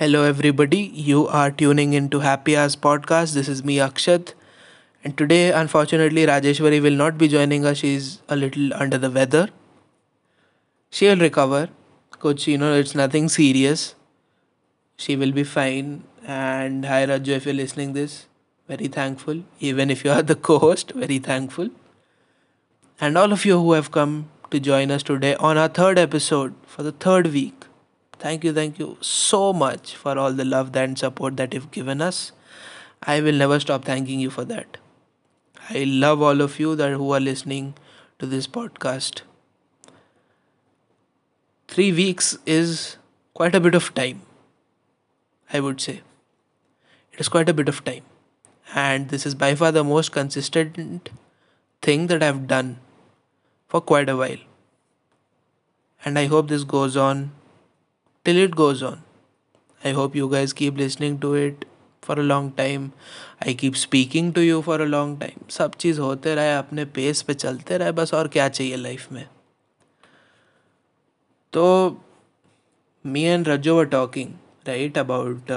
Hello, everybody. You are tuning into Happy Hours podcast. This is me, Akshat. And today, unfortunately, Rajeshwari will not be joining us. She's a little under the weather. She'll recover. Coach, you know, it's nothing serious. She will be fine. And hi, Raju, if you're listening this, very thankful. Even if you are the co-host, very thankful. And all of you who have come to join us today on our third episode for the third week. Thank you, thank you so much for all the love and support that you've given us. I will never stop thanking you for that. I love all of you that who are listening to this podcast. Three weeks is quite a bit of time, I would say. It is quite a bit of time. And this is by far the most consistent thing that I've done for quite a while. And I hope this goes on till it goes on. I hope you guys keep listening to it for a long time I keep speaking to you for a long time सब चीज़ होते रहे, अपने pace पे चलते रहे, बस और क्या चाहिए लाइफ में? तो मी एंड रजो वर टॉकिंग राइट अबाउट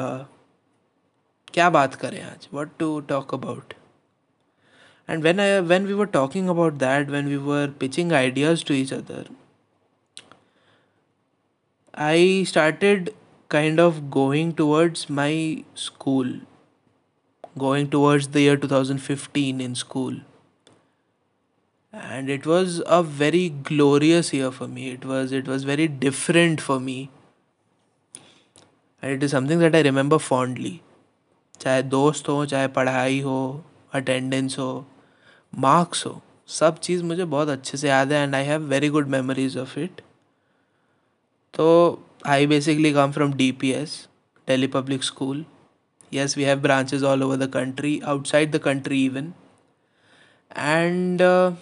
क्या बात करें आज? What to talk about and when I when we were talking about that when we were pitching ideas to each other I started kind of going towards my school, going towards the year 2015 in school. And it was a very glorious year for me. It was it was very different for me. And it is something that I remember fondly. चाहे दोस्त हो चाहे पढ़ाई हो attendance हो marks हो सब चीज़ मुझे बहुत अच्छे से याद है and I have very good memories of it so I basically come from DPS, Delhi Public School. Yes, we have branches all over the country, outside the country even. And uh,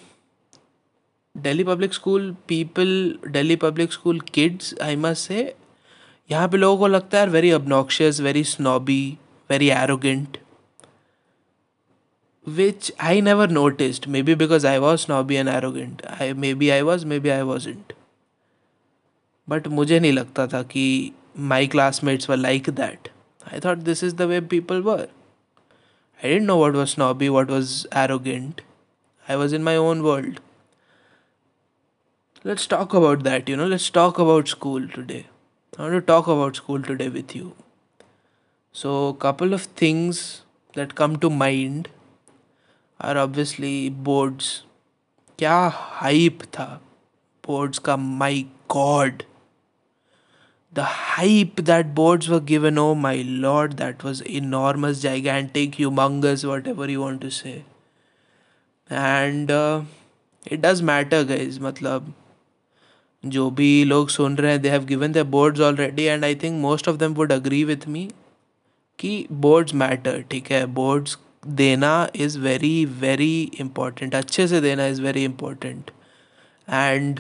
Delhi Public School people, Delhi Public School kids, I must say, यहाँ पे लोगों को लगता है very obnoxious, very snobby, very arrogant. Which I never noticed. Maybe because I was snobby and arrogant. I maybe I was, maybe I wasn't. But मुझे नहीं लगता था कि my classmates were like that I thought this is the way people were I didn't know what was snobby what was arrogant I was in my own world let's talk about that you know let's talk about school today I to talk about school today with you so couple of things that come to mind are obviously boards क्या hype था? Boards का my god the hype that boards were given oh my lord that was enormous gigantic humongous whatever you want to say and uh, it does matter guys matlab जो भी लोग सुन रहे हैं they have given the boards already and I think most of them would agree with me कि boards matter ठीक है boards देना इज़ वेरी वेरी इंपॉर्टेंट अच्छे से देना इज़ वेरी इंपॉर्टेंट एंड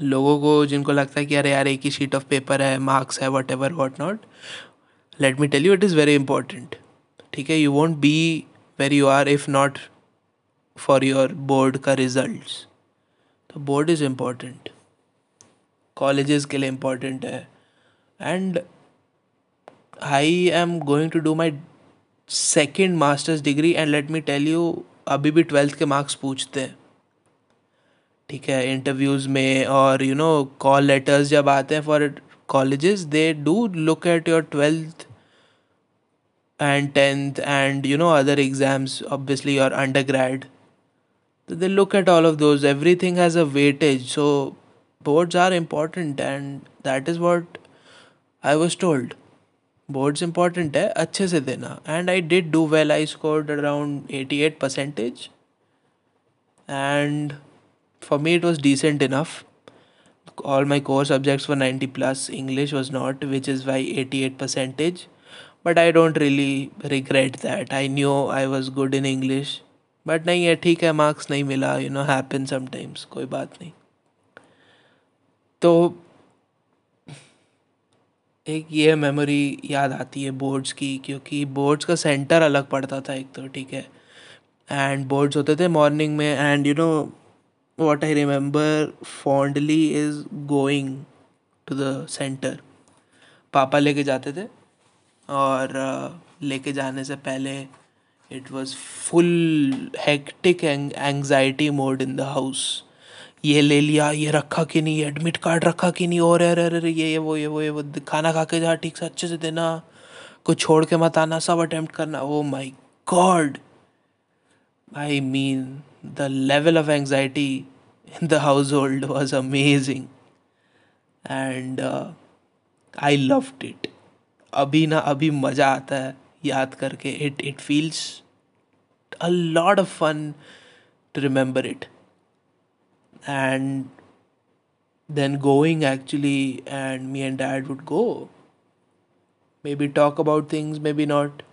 लोगों को जिनको लगता है कि अरे यार एक ही शीट ऑफ़ पेपर है मार्क्स है whatever what not let me tell you it is very important ठीक है? You won't be where you are if not for your board का रिज़ल्ट तो बोर्ड इज़ इंपॉर्टेंट कॉलेजेस के लिए important है. And I am going to do my second masters degree and let me tell you अभी भी twelfth के marks पूछते हैं। ठीक है इंटरव्यूज़ में और यू नो कॉल लेटर्स जब आते हैं for colleges they do look at your twelfth and tenth and you know other exams obviously your undergrad तो they look at all of those everything has a weightage so boards are important and that is what I was told boards important है, अच्छे से देना. And I did do well I scored around eighty eight percentage and for me it was decent enough all my core subjects for ninety plus English was not which is why eighty eight percentage but I don't really regret that I knew I was good in English but नहीं है, ठीक है marks नहीं मिला you know happen sometimes कोई बात नहीं. तो एक ये मेमोरी याद आती है बोर्ड्स की, क्योंकि बोर्ड्स का सेंटर अलग पड़ता था एक तो ठीक है? एंड बोर्ड्स होते थे मॉर्निंग में and you know what I remember fondly is going to the center. पापा लेके जाते थे और uh, लेके जाने से पहले it was full hectic anxiety mode in the house ये ले लिया ये रखा कि नहीं एडमिट कार्ड रखा कि नहीं और अरे अरे ये ये वो ये वो ये वो खाना खा के जा ठीक से अच्छे से देना कुछ छोड़ के मत आना सब अटेम्प्ट करना। ओ my God I mean the level of anxiety in the house hold was amazing and I loved it अभी ना अभी मज़ा आता है याद करके it it feels a lot of fun to remember it and then going actually and me and dad would go maybe talk about things maybe not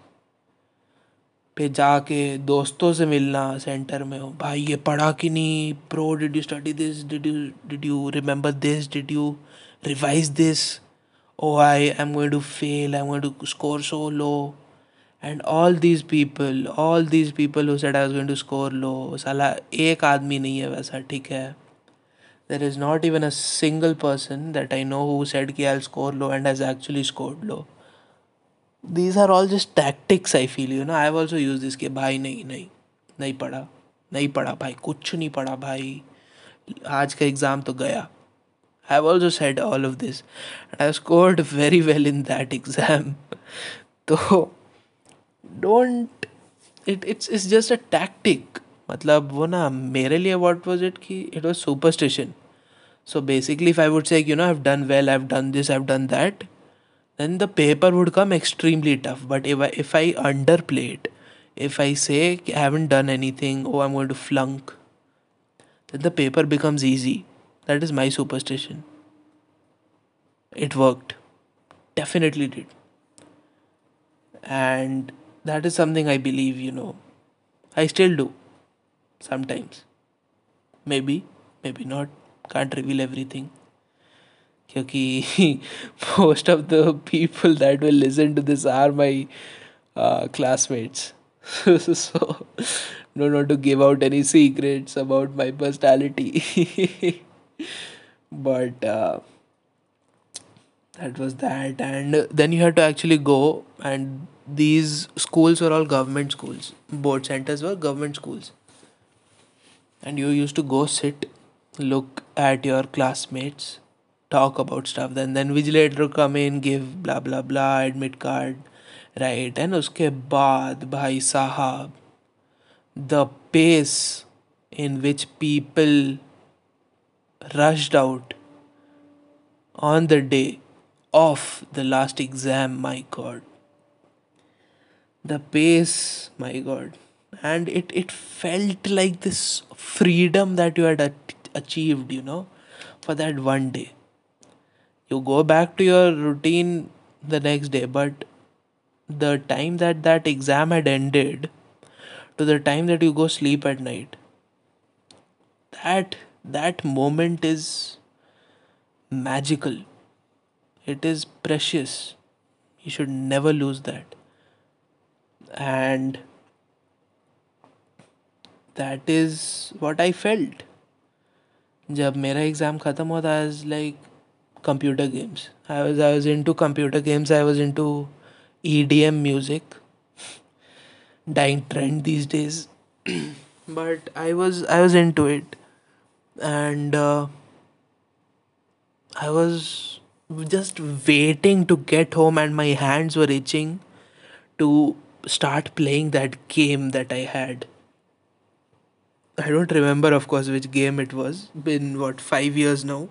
पे जाके दोस्तों से मिलना सेंटर में हो। भाई, ये पढ़ा कि नहीं? Bro did you study this did you did you remember this did you revise this oh I I am going to fail I am going to score so low and all these people all these people who said I was going to score low साला, एक आदमी नहीं है वैसा, ठीक है? There is not even a single person that I know who said कि I'll score low and has actually scored low. These are all just tactics I feel you ना आई ऑल्सो यूज़ दिस के भाई नहीं नहीं नहीं पढ़ा नहीं पढ़ा भाई, कुछ नहीं पढ़ा भाई। आज का एग्ज़ाम तो गया। I have also said all of this and I scored very well in that exam तो don't it it's is just a tactic मतलब वो ना, मेरे लिए वॉट वॉज़ इट कि it was superstition so basically I would say you know have done well have done this have done that then the paper would come extremely tough. But if I, if I underplay it if I say I haven't done anything oh I'm going to flunk then the paper becomes easy. That is my superstition. It worked. Definitely did. And that is something I believe you know. I still do sometimes. Maybe maybe not. Can't reveal everything क्योंकि most of the people that will listen to this are my uh, classmates so don't want to give out any secrets about my personality but uh, that was that and then you had to actually go and these schools were all government schools board centers were government schools and you used to go sit look at your classmates talk about stuff. Then then vigilator come in give blah blah blah admit card right? And uske baad bhai sahab the pace in which people rushed out on the day of the last exam my god. The pace my god. And it it felt like this freedom that you had achieved you know for that one day you go back to your routine the next day but the time that that exam had ended to the time that you go sleep at night that that moment is magical it is precious you should never lose that and that is what i felt जब मेरा exam ख़त्म हुआ था as like computer games. I was i was into computer games. I was into edm music. Dying trend these days. But i was i was into it. And uh, i was just waiting to get home and my hands were itching to start playing that game that i had. I don't remember of course which game it was. Been what 5 years now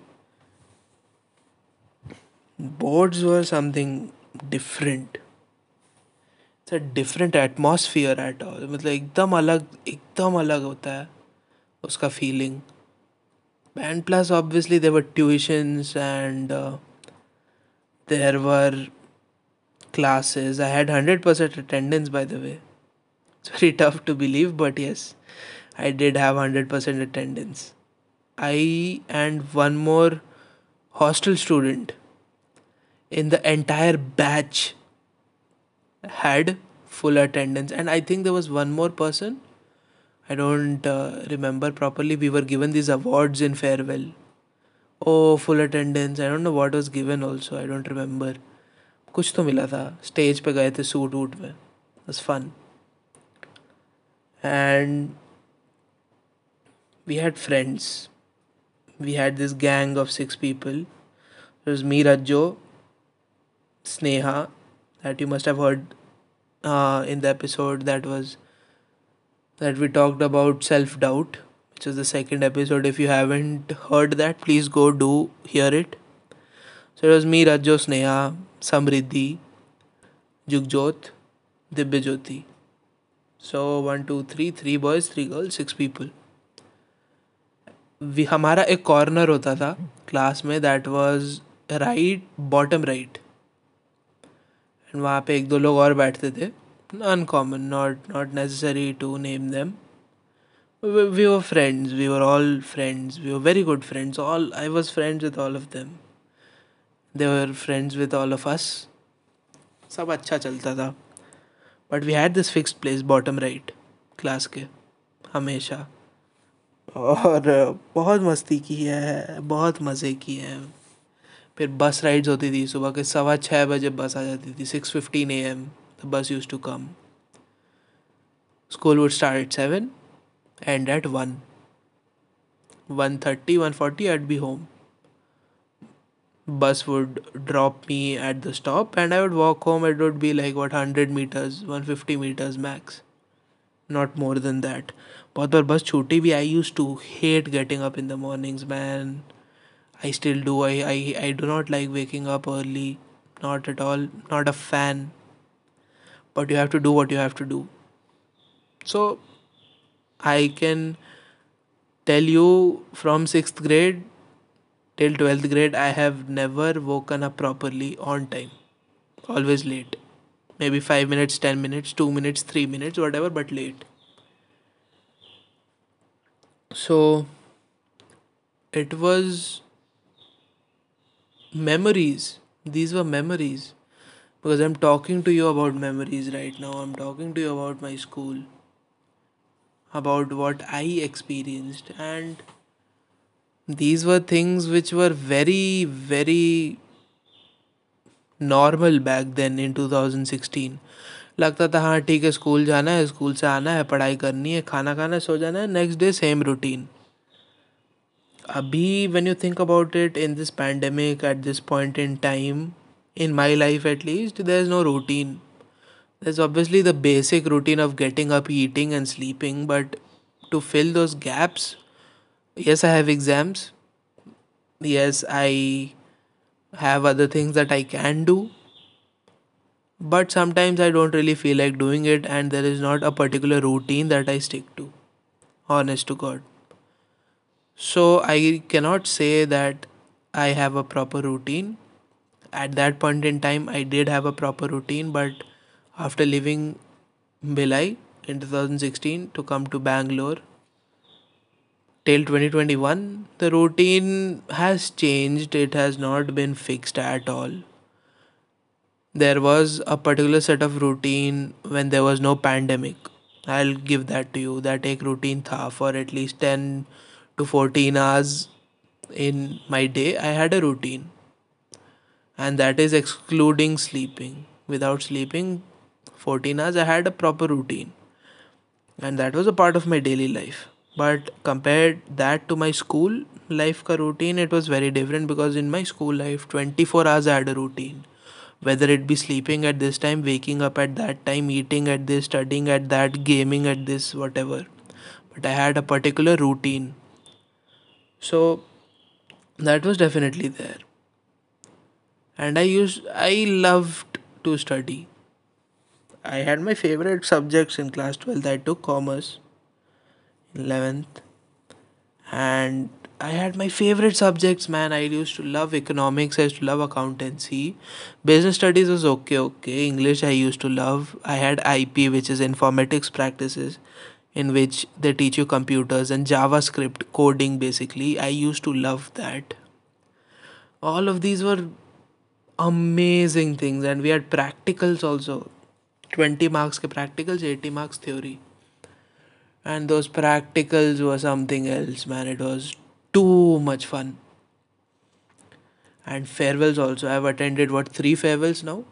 boards were something different it's a different atmosphere at all मतलब एकदम अलग एकदम अलग होता है उसका feeling and plus obviously there were tuitions and uh, there were classes i had 100% attendance by the way it's very tough to believe but yes i did have 100% attendance i and one more hostel student in the entire batch had full attendance and i think there was one more person i don't uh, remember properly we were given these awards in farewell oh full attendance i don't know what was given also i don't remember कुछ तो मिला था stage पे गए थे suit वूट में बस fun and we had friends we had this gang of six people was me Rajjo Sneha that you must have heard uh, in the episode that was that we talked about self doubt which is the second episode if you haven't heard that please go do hear it so it was me Rajjo Sneha Samriddhi Jugjot Dibyajyoti so one two three three boys three girls six people हमारा एक corner होता था class में that was right bottom right end वहाँ पे एक दो लोग और बैठते थे। Uncommon not not necessary to name them we were friends we were all friends we were very good friends all I was friends with all of them they were friends with all of us सब अच्छा चलता था। But we had this fix place bottom right class के, हमेशा। और बहुत मस्ती की है, बहुत मज़े किए हैं। फिर बस राइड्स होती थी सुबह के सवा छः बजे बस आ जाती थी six fifteen a m the bus used to come school would start at seven and at one one thirty one forty at be home bus would drop me at the stop and I would walk home. It would be like what 100 meters, 150 meters max, not more than that. बहुत बार bus छूटी भी I used to hate getting up in the mornings man I still do. I, I, I do not like waking up early. Not at all. Not a fan. But you have to do what you have to do. So I can tell you from 6th grade till 12th grade, I have never woken up properly on time. Always late. Maybe 5 minutes, 10 minutes, 2 minutes, 3 minutes, whatever, but late. So it was memories these were memories because i'm talking to you about memories right now i'm talking to you about my school about what i experienced and these were things which were very very normal back then in 2016 लगता था हाँ ठीक है school जाना है school से आना है पढ़ाई करनी है खाना खाना है सो जाना है next day same routine abhi when you think about it in this pandemic at this point in time in my life at least there's no routine. There's obviously the basic routine of getting up eating and sleeping but to fill those gaps yes i have exams. Yes i have other things that i can do. But sometimes i don't really feel like doing it and there is not a particular routine that i stick to. Honest to god so I cannot say that I have a proper routine. At that point in time, I did have a proper routine, but after leaving Bhilai in 2016 to come to Bangalore till 2021, the routine has changed. It has not been fixed at all. There was a particular set of routine when there was no pandemic. I'll give that to you. That a routine tha for at least 10 to 14 hours in my day, I had a routine. And that is excluding sleeping. Without sleeping 14 hours, I had a proper routine. And that was a part of my daily life. But compared that to my school life ka routine, it was very different because in my school life, 24 hours I had a routine. Whether it be sleeping at this time, waking up at that time, eating at this, studying at that, gaming at this, whatever. But I had a particular routine so that was definitely there and i used i loved to study i had my favorite subjects in class 12 i took commerce 11th and I had my favorite subjects, man. I used to love economics, I used to love accountancy. Business studies was okay, okay. English I used to love. I had IP, which is informatics practices in which they teach you computers and JavaScript coding basically. I used to love that. All of these were amazing things, and we had practicals also 20 marks ke practicals, 80 marks theory. And those practicals were something else, man. It was too much fun. And farewells also. I've attended what three farewells now?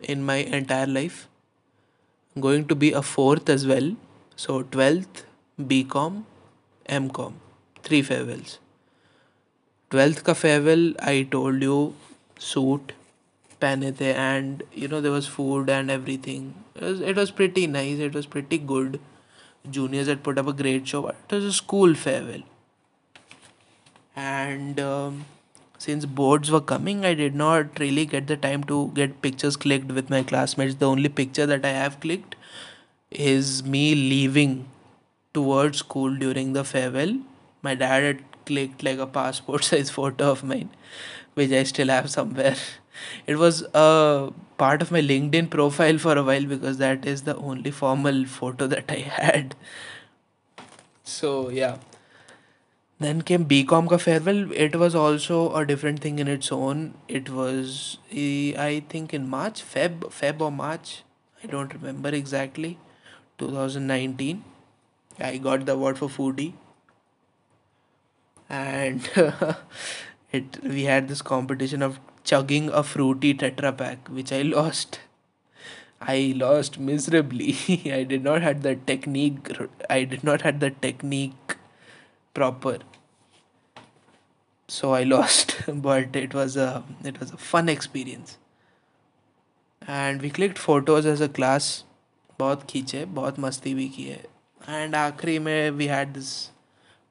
in my entire life. I'm going to be a fourth as well. So 12th, BCom, MCom. Three farewells. 12th ka farewell, I told you, suit, pehne the, and you know there was food and everything. It was, it was pretty nice. It was pretty good. Juniors had put up a great show, but it was a school farewell. And um, since boards were coming, I did not really get the time to get pictures clicked with my classmates. The only picture that I have clicked is me leaving towards school during the farewell. My dad had clicked like a passport size photo of mine, which I still have somewhere. It was a part of my LinkedIn profile for a while because that is the only formal photo that I had. So, yeah. Then came BCom ka farewell. It was also a different thing in its own. It was, eh, I think, in March, Feb, Feb or March. I don't remember exactly. 2019. I got the award for foodie, and it we had this competition of chugging a fruity tetra pack, which I lost. I lost miserably. I did not had the technique. I did not had the technique proper so i lost but it was a it was a fun experience and we clicked photos as a class बहुत खींचे बहुत मस्ती भी की है। And आखिरी में we had this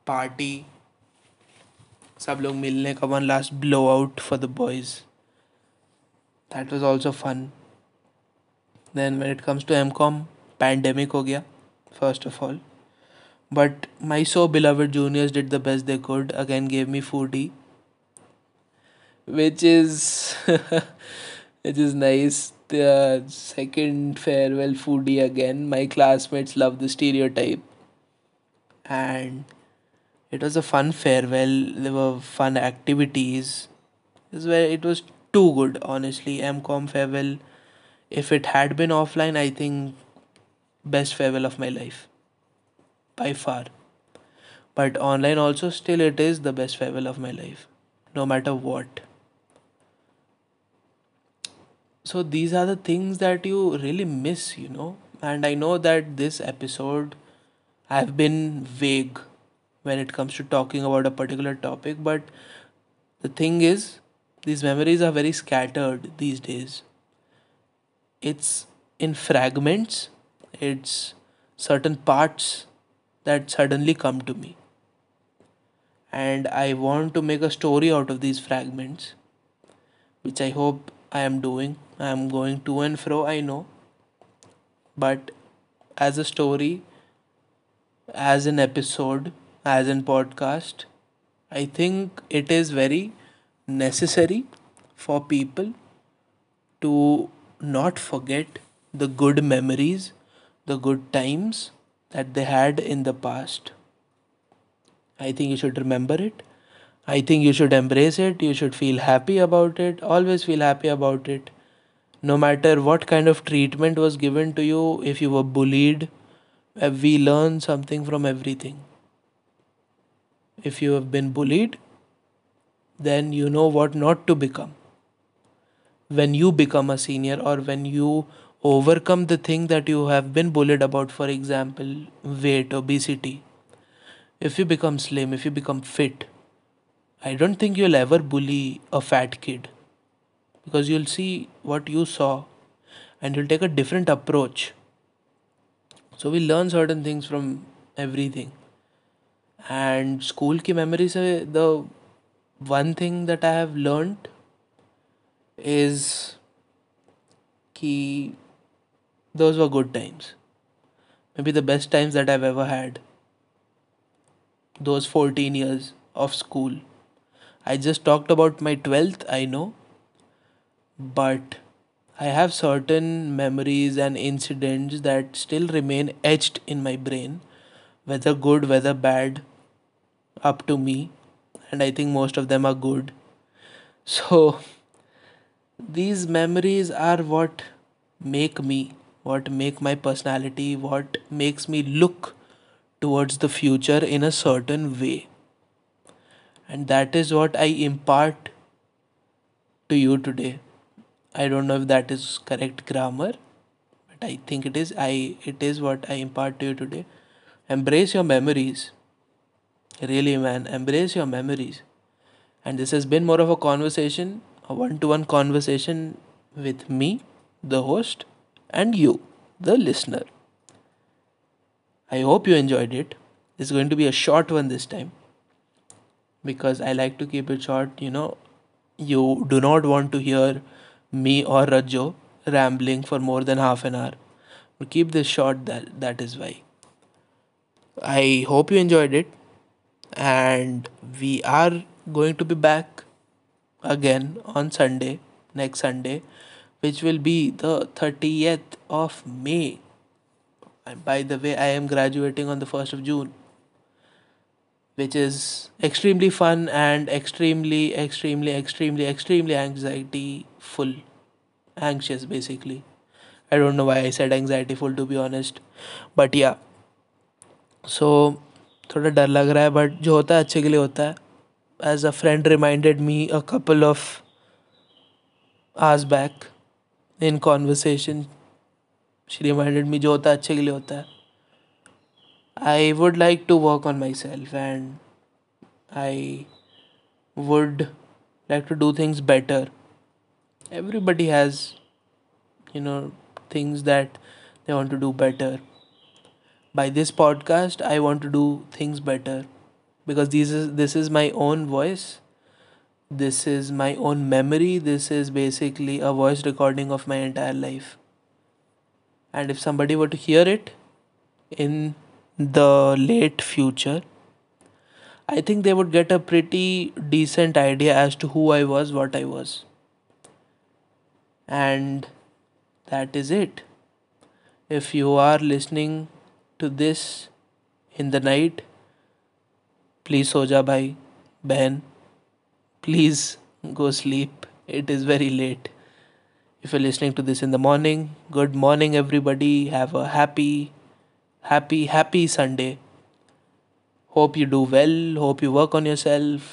party सब लोग मिलने का one last blow out for the boys that was also fun then when it comes to M Com pandemic हो गया first of all but my so beloved juniors did the best they could. Again gave me foodie, which is which is nice. The second farewell foodie again. My classmates love the stereotype, and it was a fun farewell. There were fun activities. It was, it was too good, honestly. MCOM farewell. If it had been offline, I think best farewell of my life by far. But online also, still, it is the best farewell of my life, no matter what. So, these are the things that you really miss, you know. And I know that this episode, I've been vague when it comes to talking about a particular topic, but the thing is, these memories are very scattered these days. It's in fragments, it's certain parts that suddenly come to me. And I want to make a story out of these fragments, which I hope I am doing. I am going to and fro, I know. But as a story, as an episode, as an podcast, I think it is very necessary for people to not forget the good memories, the good times, that they had in the past. I think you should remember it. I think you should embrace it. You should feel happy about it. Always feel happy about it. No matter what kind of treatment was given to you, if you were bullied, uh, we learn something from everything. If you have been bullied, then you know what not to become. When you become a senior or when you overcome the thing that you have been bullied about, for example, weight, obesity. If you become slim, if you become fit, I don't think you'll ever bully a fat kid because you'll see what you saw and you'll take a different approach. So we learn certain things from everything. And school ki memories, the one thing that I have learned is कि those were good times. Maybe the best times that I've ever had. Those 14 years of school. I just talked about my 12th, I know. But I have certain memories and incidents that still remain etched in my brain, whether good, whether bad, up to me. And I think most of them are good. So, these memories are what make me what make my personality what makes me look towards the future in a certain way and that is what i impart to you today I don't know if that is correct grammar, but I think it is. I it is what I impart to you today. Embrace your memories. Really, man, embrace your memories. And this has been more of a conversation, a one-to-one conversation with me, the host, and you, the listener. I hope you enjoyed it. It's going to be a short one this time because I like to keep it short. You know, you do not want to hear me or Rajo rambling for more than half an hour. We keep this short. That that is why. I hope you enjoyed it, and we are going to be back again on Sunday, next Sunday, which will be the 30th of May. And by the way, I am graduating on the 1st of June which is extremely fun and extremely, extremely, extremely, extremely anxiety full. Anxious, basically. I don't know why I said anxiety full to be honest. But yeah. So थोड़ा डर लग रहा है but जो होता है अच्छे के लिए होता है as a friend reminded me a couple of hours back in conversation she reminded me जो होता है अच्छे के लिए होता है I would like to work on myself and I would like to do things better. Everybody has, you know, things that they want to do better. By this podcast, I want to do things better because this is this is my own voice. This is my own memory. This is basically a voice recording of my entire life. And if somebody were to hear it in the late future, I think they would get a pretty decent idea as to who I was, what I was. And that is it. If you are listening to this in the night, please soja bhai, ben, please go sleep. It is very late. If you're listening to this in the morning, good morning everybody. Have a happy happy happy sunday hope you do well hope you work on yourself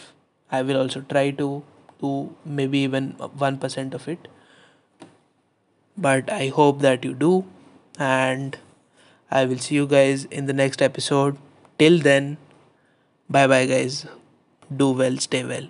i will also try to do maybe even 1% of it but i hope that you do. And i will see you guys in the next episode. Till then bye bye guys. Do well stay well